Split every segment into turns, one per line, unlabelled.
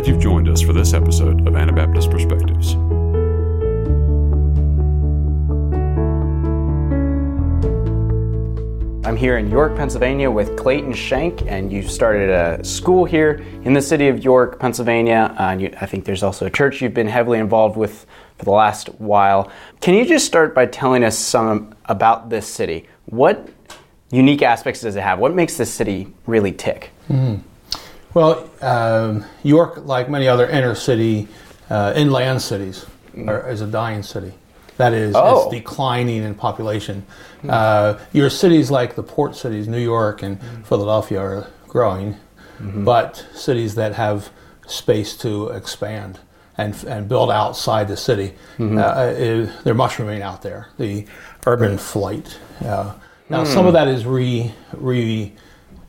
glad you've joined us for this episode of Anabaptist Perspectives.
I'm here in York, Pennsylvania with Clayton Shenk, and you started a school here in the city of York, Pennsylvania. Uh, you, I think there's also a church you've been heavily involved with for the last while. Can you just start by telling us some about this city? What unique aspects does it have? What makes this city really tick?
Mm-hmm. Well, um, York, like many other inner city, uh, inland cities, mm. are, is a dying city. That is, oh. it's declining in population. Mm. Uh, your cities like the port cities, New York and mm. Philadelphia, are growing, mm-hmm. but cities that have space to expand and, and build outside the city, mm-hmm. uh, they're mushrooming out there. The urban flight. Uh, now, some of that is is re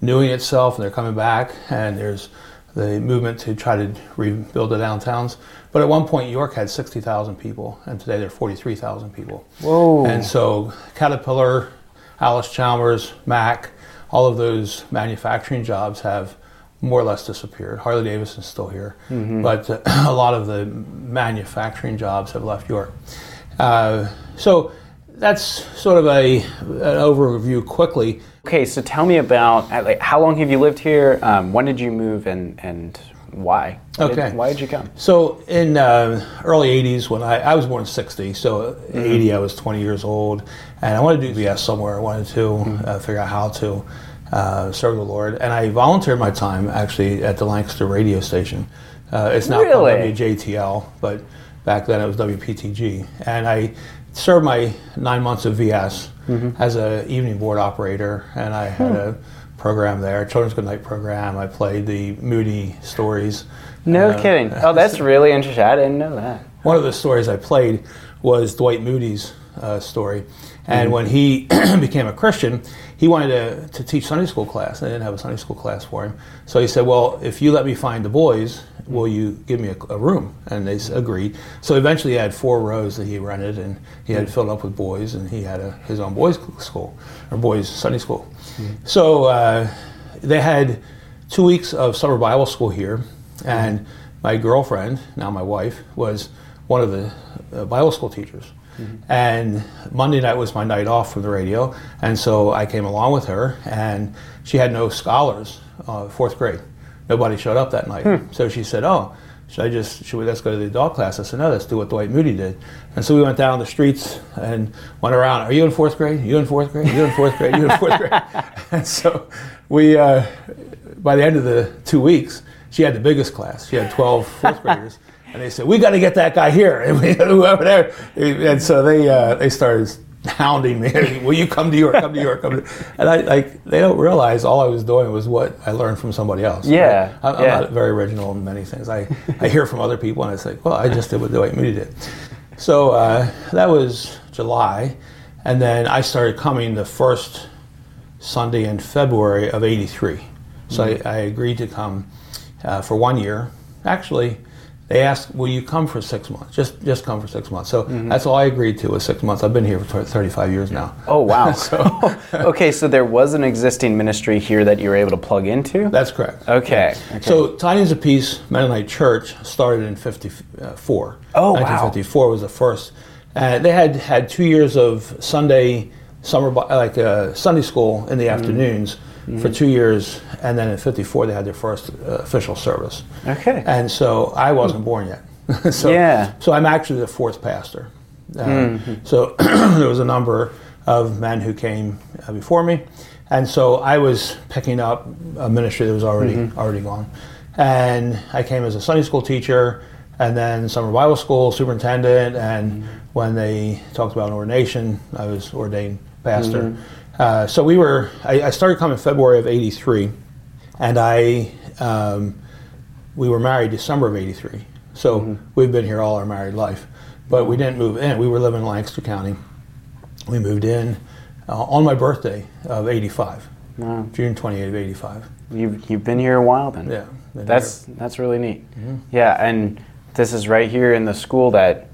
renewing itself, and they're coming back, and there's the movement to try to rebuild the downtowns. But at one point, York had 60,000 people, and today there are 43,000 people.
Whoa.
And so Caterpillar, Allis-Chalmers, Mack, all of those manufacturing jobs have more or less disappeared. Harley Davidson's still here, mm-hmm. but uh, a lot of the manufacturing jobs have left York. Uh, so that's sort of a an overview quickly.
Okay, so tell me about uh, like how long have you lived here? Um, when did you move, and and why?
why okay.
Did, why did you come?
So in uh, early 80s, when I, I was born in 60, so mm-hmm. 80 I was 20 years old, and I wanted to do VS somewhere. I wanted to mm-hmm. uh, figure out how to uh, serve the Lord, and I volunteered my time actually at the Lancaster radio station. Uh, it's now
really?
called WJTL, but back then it was WPTG, and I served my nine months of VS mm-hmm. as an evening board operator, and I had hmm. a program there, children's good night program. I played the Moody stories.
No uh, kidding. Oh, that's really interesting. I didn't know that.
One of the stories I played was Dwight Moody's uh, story. And mm-hmm. when he became a Christian, he wanted to, to teach Sunday school class. I didn't have a Sunday school class for him. So he said, Well, if you let me find the boys, will you give me a, a room? And they agreed. So eventually he had four rows that he rented, and he had mm-hmm. filled up with boys, and he had a, his own boys' school, or boys' Sunday school. So uh, they had two weeks of summer Bible school here, and my girlfriend, now my wife, was one of the uh, Bible school teachers. Mm-hmm. And Monday night was my night off from the radio, and so I came along with her, and she had no scholars, uh, fourth grade. Nobody showed up that night. Hmm. So she said, "Oh, should I just should we let's go to the adult class?" I said, "No, let's do what Dwight Moody did." And so we went down the streets and went around. Are you in fourth grade? You in fourth grade? You in fourth grade? You in fourth grade? and so we, uh, by the end of the two weeks, she had the biggest class. She had 12 fourth graders. And they said, "We got to get that guy here." And we whoever there, and so they uh, they started hounding me. Will you come to York? Come to York. Come to, and I like they don't realize all I was doing was what I learned from somebody else.
Yeah,
right? I'm,
yeah.
Not very original in many things. I, I hear from other people and I say, well, I just did what Dwight Moody did. So uh, that was July, and then I started coming the first Sunday in February of '83. So mm-hmm. I, I, agreed to come uh, for one year. Actually, they asked, "Will you come for six months? Just just come for six months." So mm-hmm. that's all I agreed to was six months. I've been here for 35 years now.
Oh wow! so okay, so there was an existing ministry here that you were able to plug into.
That's correct.
Okay.
Okay. So Tidings of Peace Mennonite Church started in '54.
Oh
1954 wow. was the first. Uh, they had had two years of Sunday summer like uh, Sunday school in the mm-hmm. afternoons mm-hmm. for two years, and then in '54 they had their first uh, official service.
Okay.
And so I wasn't born yet. so,
yeah.
So I'm actually the fourth pastor. Uh, mm-hmm. So there was a number of men who came uh, before me, and so I was picking up a ministry that was already mm-hmm. already gone, and I came as a Sunday school teacher. And then summer Bible school superintendent, and mm-hmm. when they talked about ordination, I was ordained pastor. Mm-hmm. Uh, so we were, I, I, started coming February of 83, and I, um, we were married December of 83. So mm-hmm. we've been here all our married life. But we didn't move in. We were living in Lancaster County. We moved in uh, on my birthday of 85, wow. June 28 of 85.
You've, you've been here a while then?
Yeah.
That's, that's really neat. Mm-hmm. Yeah, and this is right here in the school that,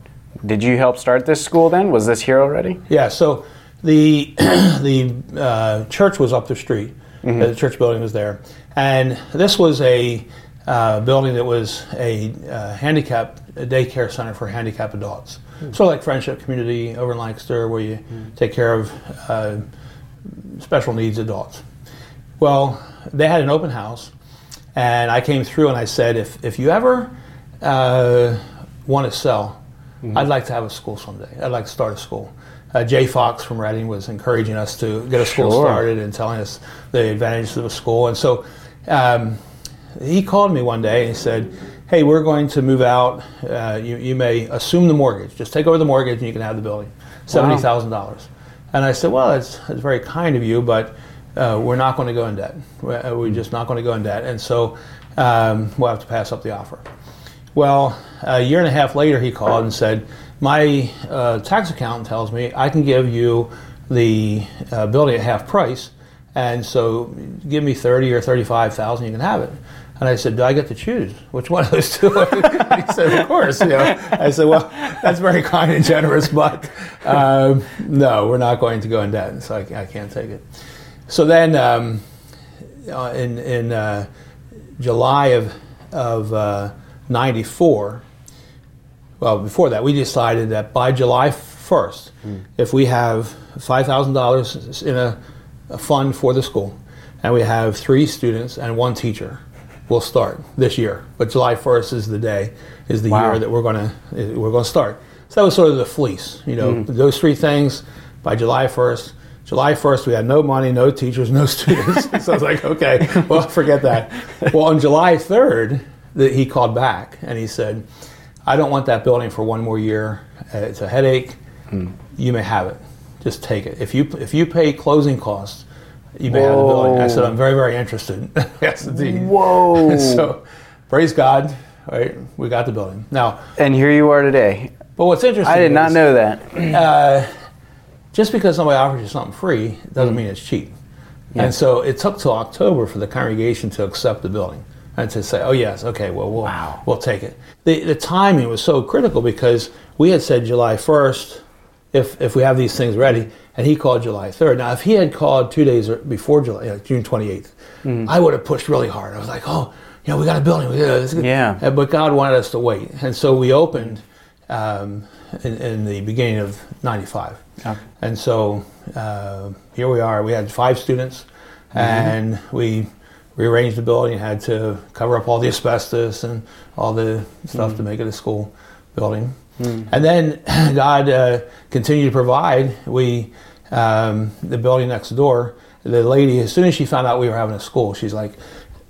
did you help start this school then? Was this here already?
Yeah, so the the uh, church was up the street. Mm-hmm. The church building was there, and this was a uh, building that was a uh, handicap a daycare center for handicapped adults. Sort of like Friendship Community over in Lancaster, where you take care of uh, special needs adults. Well, they had an open house, and I came through and I said, if, if you ever uh, want to sell, I'd like to have a school someday. I'd like to start a school. Uh, Jay Fox from Reading was encouraging us to get a school
Sure.
started and telling us the advantages of a school. And so um, he called me one day and he said, Hey, we're going to move out. Uh, you, you may assume the mortgage. Just take over the mortgage and you can have the building. $70,000. And I said, Well, that's, that's very kind of you, but uh, we're not going to go in debt. We're, uh, we're just not going to go in debt. And so um, we'll have to pass up the offer. Well, a year and a half later, he called and said, "My uh, tax accountant tells me I can give you the uh, building at half price, and so give me thirty or thirty-five thousand, you can have it." And I said, "Do I get to choose which one of those two? he said, "Of course." You know, I said, "Well, that's very kind and generous, but um, no, we're not going to go in debt, so I, I can't take it." So then, um, uh, in in uh, July of of uh, '94, well, before that, we decided that by July 1st, hmm. if we have $5,000 in a, a fund for the school, and we have three students and one teacher, we'll start this year. But July 1st is the day, is the
Wow.
year that we're going to eh, we're going to start. So that was sort of the fleece, you know, hmm. those three things by July 1st. July 1st, we had no money, no teachers, no students. so I was like, okay, well, forget that. Well, on July 3rd, the, he called back and he said, I don't want that building for one more year. It's a headache. You may have it. Just take it. If you if you pay closing costs, you may have the building. I said, I'm very very interested. yes, indeed.
Whoa.
so, praise God. Right, we got the building now.
and here you are today.
But what's interesting?
I did not
is,
know that.
Uh, just because somebody offers you something free doesn't mean it's cheap.
Yeah.
And so it took till October for the congregation to accept the building and to say, "Oh yes, okay, well we'll
Wow.
we'll take it." The the timing was so critical because we had said July first, if if we have these things ready, and he called July third. Now, if he had called two days before July, you know, June twenty eighth, I would have pushed really hard. I was like, "Oh, you know, we got a building. We got this is good."
Yeah.
Uh, But God wanted us to wait, and so we opened um, in, in the beginning of '95.
Okay.
And so uh, here we are. We had five students, and we rearranged the building. Had to cover up all the asbestos and all the stuff to make it a school building. And then God uh, continued to provide. We um, the building next door. The lady, as soon as she found out we were having a school, she's like,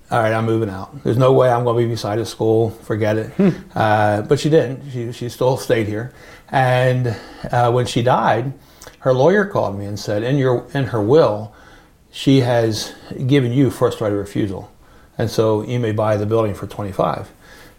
"All right, I'm moving out. There's no way I'm going to be beside a school. Forget it." Uh, but she didn't. She she still stayed here. And uh, when she died, her lawyer called me and said, "In your in her will, she has given you first right of refusal, and so you may buy the building for 25."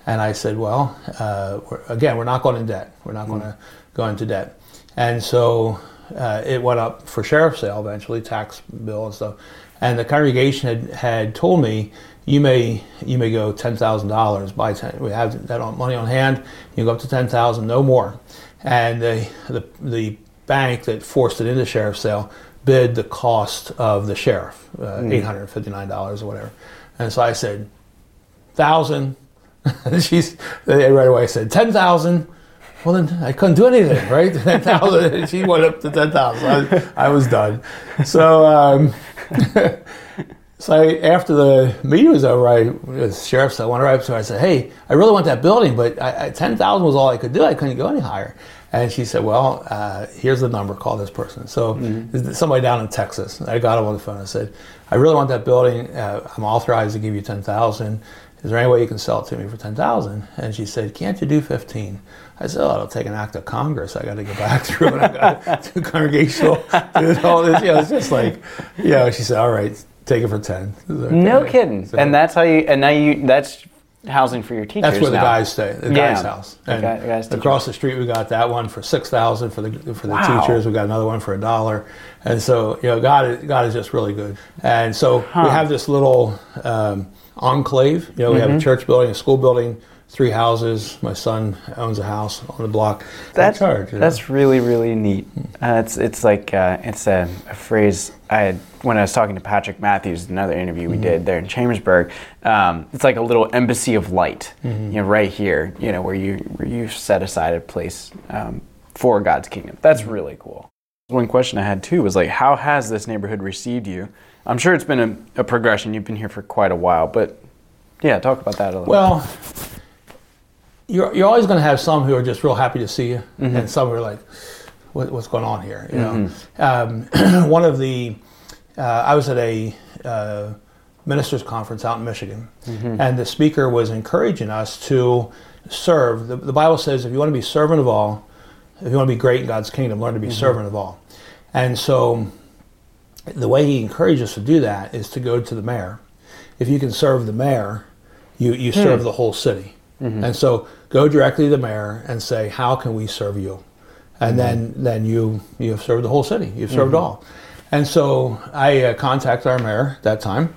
And I said, "Well, uh, we're, again, we're not going in debt. We're not going to go into debt." And so uh, it went up for sheriff's sale eventually, tax bill and stuff. And the congregation had, had told me, "You may you may go ten thousand dollars. Buy ten. We have that on, money on hand. You go up to ten thousand, no more." And the, the the bank that forced it into sheriff's sale bid the cost of the sheriff, uh, eight hundred fifty nine dollars or whatever. And so I said, thousand. And she's they right away I said ten thousand. Well, then I couldn't do anything, right? Ten thousand. She went up to ten thousand. I, I was done. So, um, so I, after the meeting was over, I the sheriff said, I went right up to her. I said, "Hey, I really want that building, but I, I, ten thousand was all I could do. I couldn't go any higher." And she said, "Well, uh, here's the number. Call this person." So there's somebody down in Texas. I got him on the phone. I said, "I really want that building. Uh, I'm authorized to give you ten thousand. Is there any way you can sell it to me for ten thousand? And she said, "Can't you do 15? I said, "Oh, it'll take an act of Congress. I got to go back through and I got to do congregational, do all this. You know, it's just like, you know." She said, "All right, take it for 10. I said,
No kidding.
So-
and that's how you. And now you. That's housing for your teachers.
that's where the guys stay. The
Yeah.
guy's house.
The guy- the guy's
across the street, we got that one for six thousand for the for the
Wow.
teachers. We got another one for a dollar. And so, you know, God, is- God is just really good. And so we have this little um, enclave. You know, we
Mm-hmm.
have a church building, a school building, three houses. My son owns a house on the block.
That's
charge. you know?
that's really really neat. Uh, it's it's like uh, it's a, a phrase I had when I was talking to Patrick Matthews, in another interview we did there in Chambersburg. Um, it's like a little embassy of light, you know, right here, you know, where you where you set aside a place um, for God's kingdom. That's really cool. One question I had too was like, how has this neighborhood received you? I'm sure it's been a, a progression. You've been here for quite a while, but yeah, talk about that a little.
Well, you're, you're always going to have some who are just real happy to see you, and some who are like, what, "What's going on here?" You know. Um, one of the, uh, I was at a uh, ministers conference out in Michigan, and the speaker was encouraging us to serve. The, the Bible says, if you want to be servant of all, if you want to be great in God's kingdom, learn to be servant of all. And so, the way he encouraged us to do that is to go to the mayor. If you can serve the mayor, you, you serve the whole city. And so go directly to the mayor and say, how can we serve you? And then, then you, you have served the whole city. You've served all. And so I uh, contacted our mayor at that time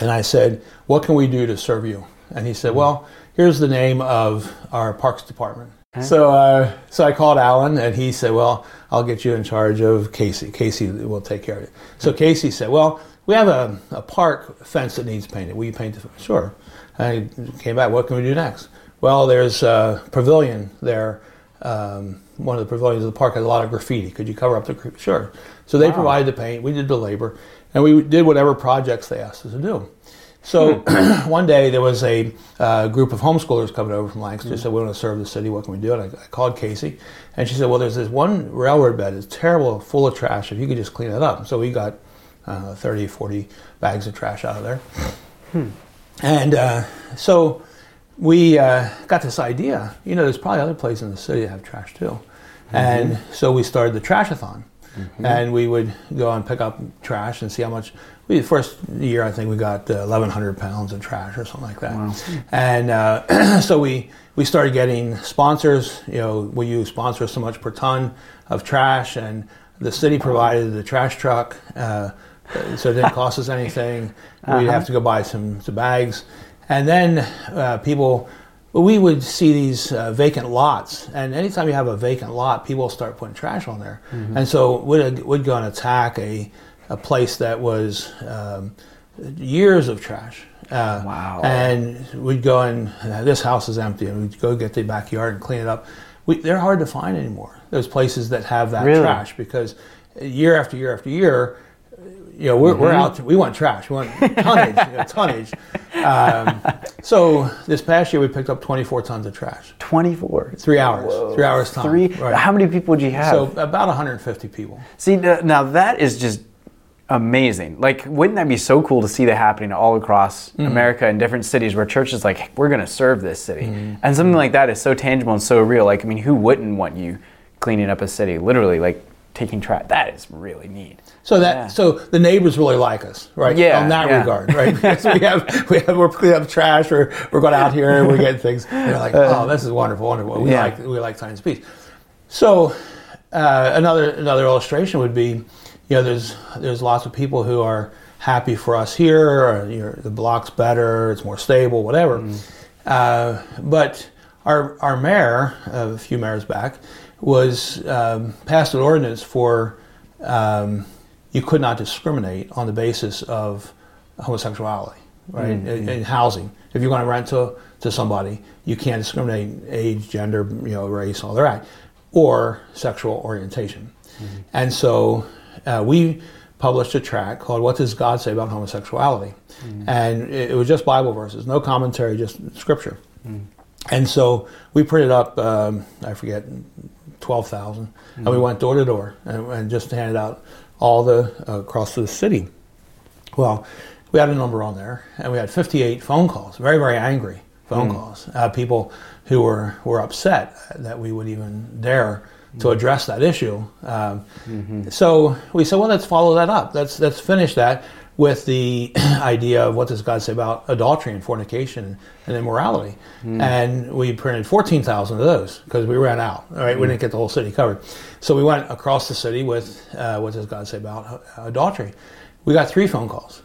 and I said, what can we do to serve you? And he said, well, here's the name of our parks department. So, uh, so I called Alan, and he said, "Well, I'll get you in charge of Casey. Casey will take care of it." So Casey said, "Well, we have a, a park fence that needs painted. Will you paint the fence?" Sure. I came back. What can we do next? Well, there's a pavilion there. Um, one of the pavilions of the park has a lot of graffiti. Could you cover up the graffiti? Sure. So they provided the paint. We did the labor, and we did whatever projects they asked us to do. So one day there was a uh, group of homeschoolers coming over from Lancaster. Said we want to serve the city. What can we do? And I, I called Casey, and she said, "Well, there's this one railroad bed. It's terrible, full of trash. If you could just clean it up." So we got uh, 30, 40 bags of trash out of there, and uh, so we uh, got this idea. You know, there's probably other places in the city that have trash too, and so we started the trashathon. And we would go and pick up trash and see how much. We the first year I think we got uh, 1,100 pounds of trash or something like that. Wow. And uh, so we we started getting sponsors. You know, will you sponsor so much per ton of trash? And the city provided the trash truck, uh, so it didn't cost us anything. We'd have to go buy some, some bags, and then uh, people. We would see these uh, vacant lots, and anytime you have a vacant lot, people start putting trash on there. And so we'd, we'd go and attack a, a place that was um, years of trash. Uh,
Wow.
And we'd go and uh, this house is empty, and we'd go get the backyard and clean it up. We, they're hard to find anymore. Those places that have that
Really?
trash because year after year after year, you know, we're, we're out. We want trash. We want tonnage. you know, tonnage. Um, so this past year, we picked up 24 tons of trash.
24.
Three hours. Three hours time.
Three.
Right.
How many people would you have?
So about 150 people.
See, now that is just amazing. Like, wouldn't that be so cool to see that happening all across
Mm-hmm.
America in different cities where churches like, we're going to serve this city,
Mm-hmm.
and something like that is so tangible and so real. Like, I mean, who wouldn't want you cleaning up a city? Literally, like taking trash. That is really neat.
So that
Yeah.
so the neighbors really like us, right?
Yeah,
On that
yeah.
regard, right? so we have we have we're cleaning up trash, or we're going out here and we're getting things. And they're like, oh, this is wonderful, wonderful. We
Uh, Yeah.
like we like Times Peace. So uh, another another illustration would be, you know, there's there's lots of people who are happy for us here. Or, you know, the block's better, it's more stable, whatever. Uh, but our our mayor, a few mayors back, was um, passed an ordinance for um, you could not discriminate on the basis of homosexuality, right? In, in housing, if you're going to rent to to somebody, you can't discriminate age, gender, you know, race, all that, or sexual orientation. And so uh, we published a tract called "What Does God Say About Homosexuality," and it, it was just Bible verses, no commentary, just scripture. And so we printed up, um, I forget, 12,000, and we went door to door and, and just handed out all the, uh, across the city. Well, we had a number on there, and we had 58 phone calls, very, very angry phone calls. Uh, people who were, were upset that we would even dare to address that issue. Um, So we said, well, let's follow that up. Let's, let's finish that with the idea of what does God say about adultery and fornication and immorality. And we printed 14,000 of those because we ran out. All right, we didn't get the whole city covered. So we went across the city with uh, what does God say about uh, adultery. We got three phone calls,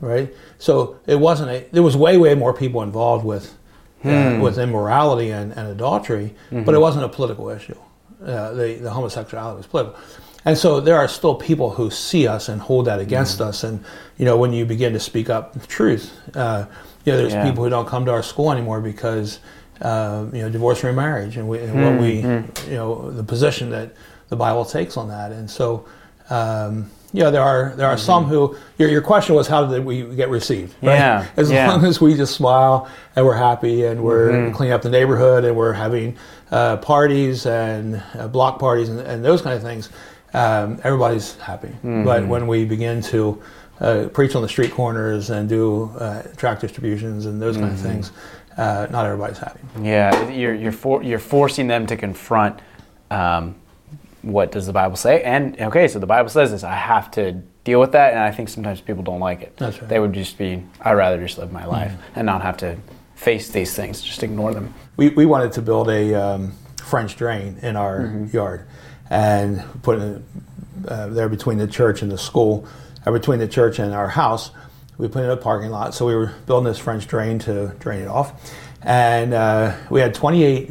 right? So it wasn't a, there was way, way more people involved with uh, with immorality and, and adultery, but it wasn't a political issue. Uh, the, the homosexuality was political. And so there are still people who see us and hold that against us. And, you know, when you begin to speak up the truth, uh, you know, there's
Yeah.
people who don't come to our school anymore because, uh, you know, divorce or remarriage and, we, and what we, you know, the position that the Bible takes on that. And so, um, know, there are there are some who. Your, your question was how did we get received? Right?
Yeah,
As
yeah.
long as we just smile and we're happy and we're
Mm-hmm.
cleaning up the neighborhood and we're having uh, parties and uh, block parties and, and those kind of things, um, everybody's happy.
Mm-hmm.
But when we begin to uh, preach on the street corners and do uh, tract distributions and those
Mm-hmm.
kind of things, uh, not everybody's happy.
Yeah, you're you're for, you're forcing them to confront um, what does the Bible say, and okay, so the Bible says this. I have to deal with that, and I think sometimes people don't like it.
That's right.
They would just be, I'd rather just live my life and not have to face these things, just ignore them.
we, we wanted to build a um, French drain in our
Mm-hmm.
yard and put it uh, there between the church and the school, or between the church and our house. We put in a parking lot, so we were building this French drain to drain it off. And uh, we had 28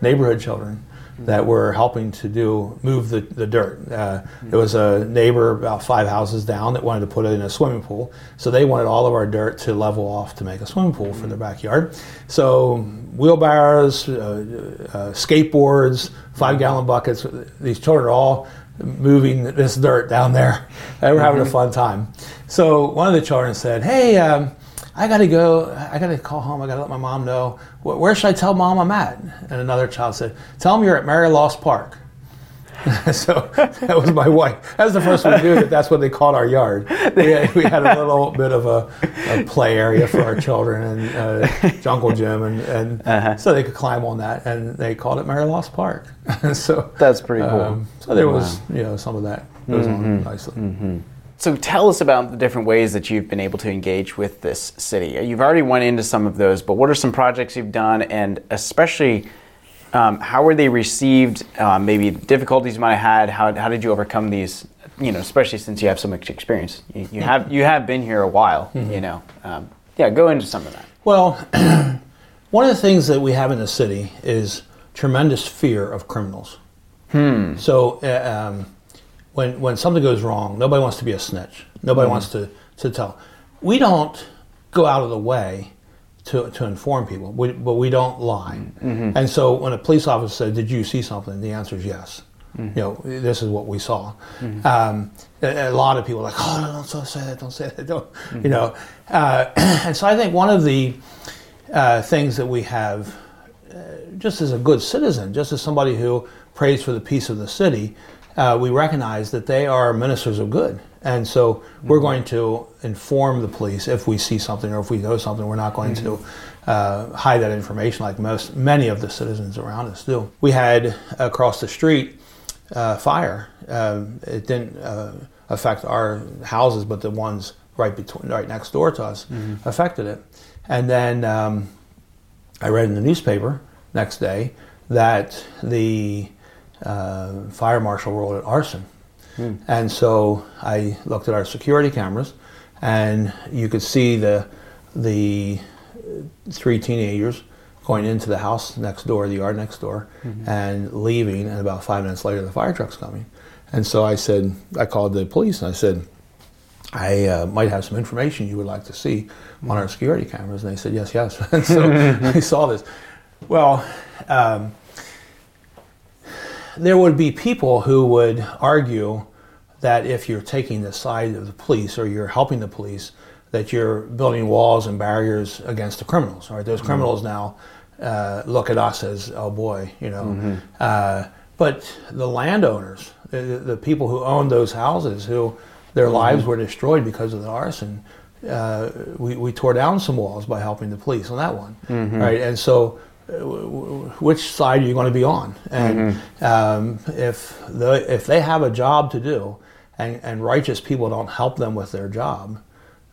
neighborhood children that were helping to do move the, the dirt. Uh, there was a neighbor about five houses down that wanted to put it in a swimming pool, so they wanted all of our dirt to level off to make a swimming pool for their backyard. So wheelbarrows, uh, uh, skateboards, five gallon buckets. These children are all moving this dirt down there. They were having a fun time. So one of the children said, "Hey." Um, I gotta go. I gotta call home. I gotta let my mom know. Where, where should I tell mom I'm at? And another child said, "Tell them you're at Mary Lost Park." so that was my wife. That was the first one we knew that that's what they called our yard. We had, we had a little bit of a, a play area for our children and uh, jungle gym, and, and so they could climb on that. And they called it Mary Lost Park. so
That's pretty cool.
um, so there was you know some of that goes on nicely.
So tell us about the different ways that you've been able to engage with this city. You've already went into some of those, but what are some projects you've done, and especially um, how were they received? Um, maybe difficulties you might have had. How, how did you overcome these? You know, especially since you have so much experience. You, you have you have been here a while. You know, um, yeah. Go into some of that.
Well, one of the things that we have in the city is tremendous fear of criminals. Hmm. So uh, um, when when something goes wrong, nobody wants to be a snitch. Nobody wants to, to tell. We don't go out of the way to, to inform people, we, but we don't lie. And so when a police officer said, "Did you see something?" the answer is yes. You know, this is what we saw. Um, a, a lot of people are like, "Oh, don't say that. Don't say that. Don't." You know, uh, and so I think one of the uh, things that we have just as a good citizen, just as somebody who prays for the peace of the city, uh, we recognize that they are ministers of good. And so we're going to inform the police if we see something or if we know something. We're not going to uh, hide that information like most, many of the citizens around us do. We had across the street uh, fire. Um, it didn't uh, affect our houses, but the ones right between, right next door to us affected it. And then um, I read in the newspaper next day that the uh, fire marshal ruled it arson. And so I looked at our security cameras, and you could see the the three teenagers going into the house next door, the yard next door, and leaving. And about five minutes later, the fire truck's coming. And so I said, I called the police, and I said, I uh, might have some information you would like to see on our security cameras. And they said, yes, yes. And so I saw this. Well, um, there would be people who would argue that if you're taking the side of the police or you're helping the police, that you're building walls and barriers against the criminals. Right? Those criminals now uh, look at us as, oh boy, you know. Uh, but the landowners, the, the people who owned those houses, who their lives were destroyed because of the arson, uh, we, we tore down some walls by helping the police on that one, right? And so, which side are you going to be on? And um, if the if they have a job to do, and, and righteous people don't help them with their job,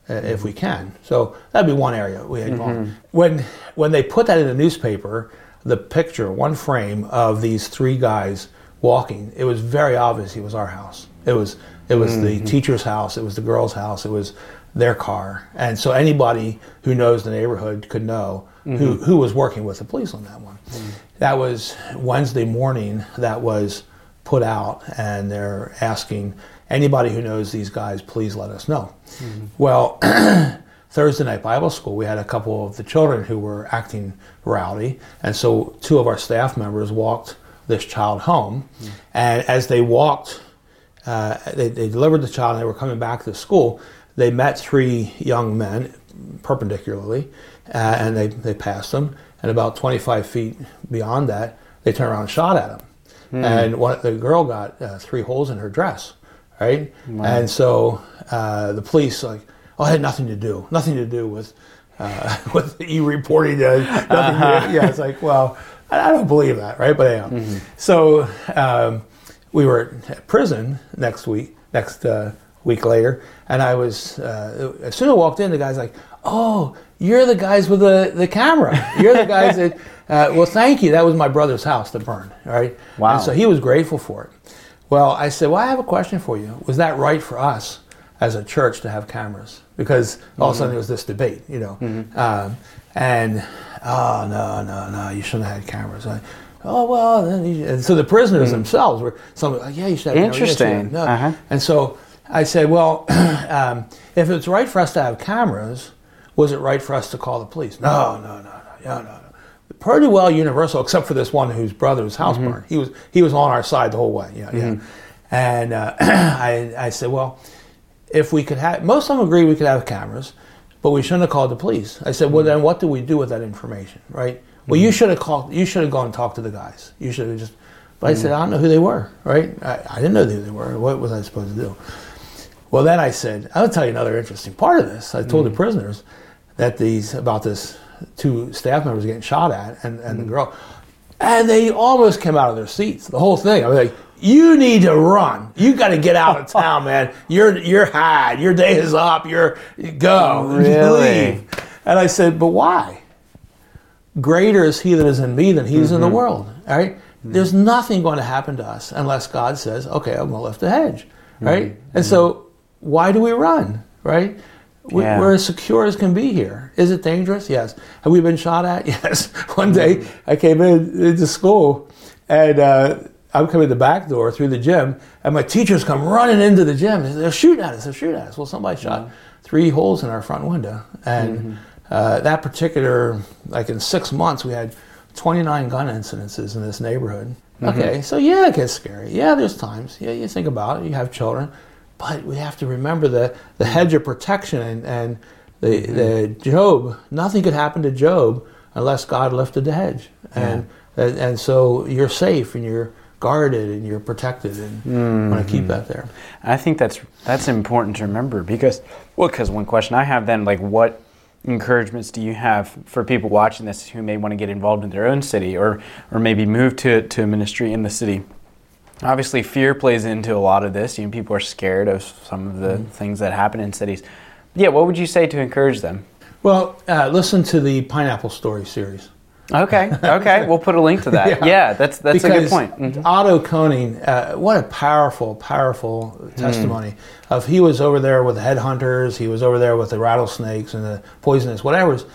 uh, if we can, so that'd be one area we had gone. When when they put that in the newspaper, the picture, one frame of these three guys walking, it was very obvious it was our house. It was it was the teacher's house. It was the girl's house. It was their car, and so anybody who knows the neighborhood could know who mm-hmm. who was working with the police on that one. Mm-hmm. That was Wednesday morning. That was put out, and they're asking anybody who knows these guys, please let us know. Mm-hmm. Well. Thursday night Bible school, we had a couple of the children who were acting rowdy, and so two of our staff members walked this child home. And as they walked, uh, they, they delivered the child and they were coming back to school. They met three young men perpendicularly, uh, and they, they passed them. And about 25 feet beyond that, they turned around and shot at them. And one, the girl got uh, three holes in her dress, right? And so uh, the police like, oh, it had nothing to do, nothing to do with uh, with you reporting. Uh, nothing to, yeah, it's like, well, I, I don't believe that, right? But yeah. So um, we were at prison next week, next uh, week later, and I was uh, as soon as I walked in, the guy's like, "Oh, you're the guys with the, the camera. You're the guys that." Uh, well, thank you. That was my brother's house that burned. right?
Wow.
And so he was grateful for it. Well, I said, "Well, I have a question for you. Was that right for us as a church to have cameras?" Because all of a sudden there was this debate, you know, um, and oh no, no, no, you shouldn't have had cameras. I, oh well, then you, and so the prisoners themselves were some yeah, you should have cameras.
Interesting.
No.
Uh-huh.
And so I said, well, um, if it's right for us to have cameras, was it right for us to call the police? No, no, no, no, no, no. no. Pretty well universal, except for this one whose brother's house
Mm-hmm.
burned. He was he was on our side the whole way. Yeah, yeah. Mm-hmm. And uh, I I said, well, if we could have, most of them agree we could have cameras, but we shouldn't have called the police. I said, well, mm-hmm. then what do we do with that information, right? Well, you mm-hmm. should have called. You should have gone and talked to the guys. You should have just. But I said, I don't know who they were, right? I, I didn't know who they were. What was I supposed to do? Well, then I said, I'll tell you another interesting part of this. I told the prisoners that these about this two staff members getting shot at and, and the mm-hmm. girl, and they almost came out of their seats. The whole thing. I was like, "You need to run. You got to get out of town, man. You're you're had. Your day is up. You're go.
Really?
Leave." And I said, "But why? Greater is He that is in me than He is in the mm-hmm. world. All right? Mm-hmm. There's nothing going to happen to us unless God says, "Okay, I'm going to lift a hedge." Right? And so, why do we run? Right?
Yeah.
We're as secure as can be here. Is it dangerous? Yes. Have we been shot at? Yes. One day I came in into school and uh, I'm coming the back door through the gym and my teachers come running into the gym. They're shooting at us. They're shooting at us. Well, somebody shot three holes in our front window. And uh, that particular, like in six months, we had 29 gun incidences in this neighborhood. Okay, so yeah, it gets scary. Yeah, there's times. Yeah, you think about it. You have children, but we have to remember the the hedge of protection and, and the mm-hmm. the Job. Nothing could happen to Job unless God lifted the hedge, and and, and so you're safe and you're guarded and you're protected, and want to keep mm-hmm. that there.
I think that's that's important to remember because well, because one question I have then, like, what encouragements do you have for people watching this who may want to get involved in their own city or or maybe move to to a ministry in the city? Obviously, fear plays into a lot of this. You know, people are scared of some of the things that happen in cities. Yeah, what would you say to encourage them?
Well, uh, listen to the Pineapple Story series.
Okay, okay, we'll put a link to that.
Yeah.
Yeah, that's that's a good
Because
point. Mhm.
Otto Koning, uh, what a powerful, powerful testimony of he was over there with the headhunters, he was over there with the rattlesnakes and the poisonous whatevers,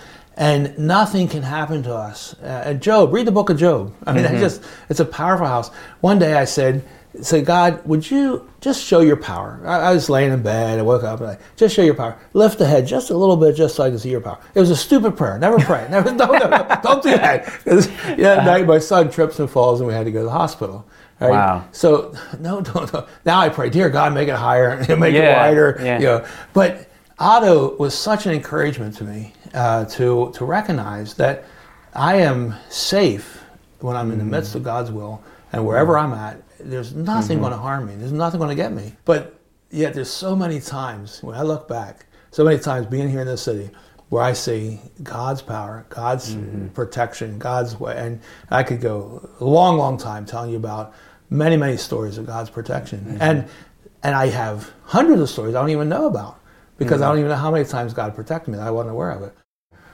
and nothing can happen to us. Uh, and Job, read the book of Job. I mean, it's just it's a powerful house. One day I said, "Say God, would you just show your power?" I, I was laying in bed, I woke up, and I just show your power. Lift the head just a little bit, just so I can see your power. It was a stupid prayer. Never pray. Never, no, no, no, don't do that. 'Cause, yeah, at night my son trips and falls, and we had to go to the hospital. Right?
Wow.
So no, no. Now I pray, dear God, make it higher, make it wider.
yeah.
You know. But Otto was such an encouragement to me uh, to to recognize that I am safe when I'm in the mm-hmm. midst of God's will, and wherever mm-hmm. I'm at, there's nothing mm-hmm. going to harm me. There's nothing going to get me. But yet, there's so many times when I look back, so many times being here in this city, where I see God's power, God's protection, God's way, and I could go a long, long time telling you about many, many stories of God's protection, and and I have hundreds of stories I don't even know about because I don't even know how many times God protected me that I wasn't aware of it.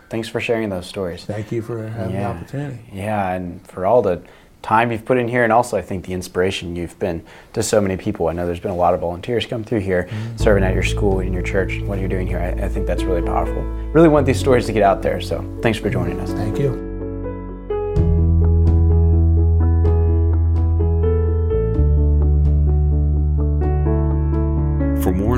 Thanks for sharing those stories.
Thank you for having
Yeah.
the opportunity.
Yeah, and for all the time you've put in here, and also I think the inspiration you've been to so many people. I know there's been a lot of volunteers come through here, mm-hmm. serving at your school and your church. What you're doing here, I, I think that's really powerful. Really want these stories to get out there. So thanks for joining us.
Thank you.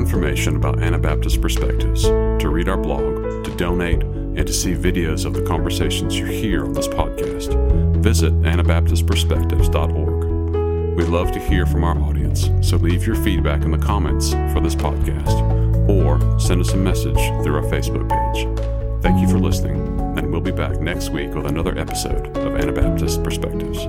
Information about Anabaptist Perspectives, to read our blog, to donate, and to see videos of the conversations you hear on this podcast, visit AnabaptistPerspectives.org. We'd love to hear from our audience, so leave your feedback in the comments for this podcast or send us a message through our Facebook page. Thank you for listening, and we'll be back next week with another episode of Anabaptist Perspectives.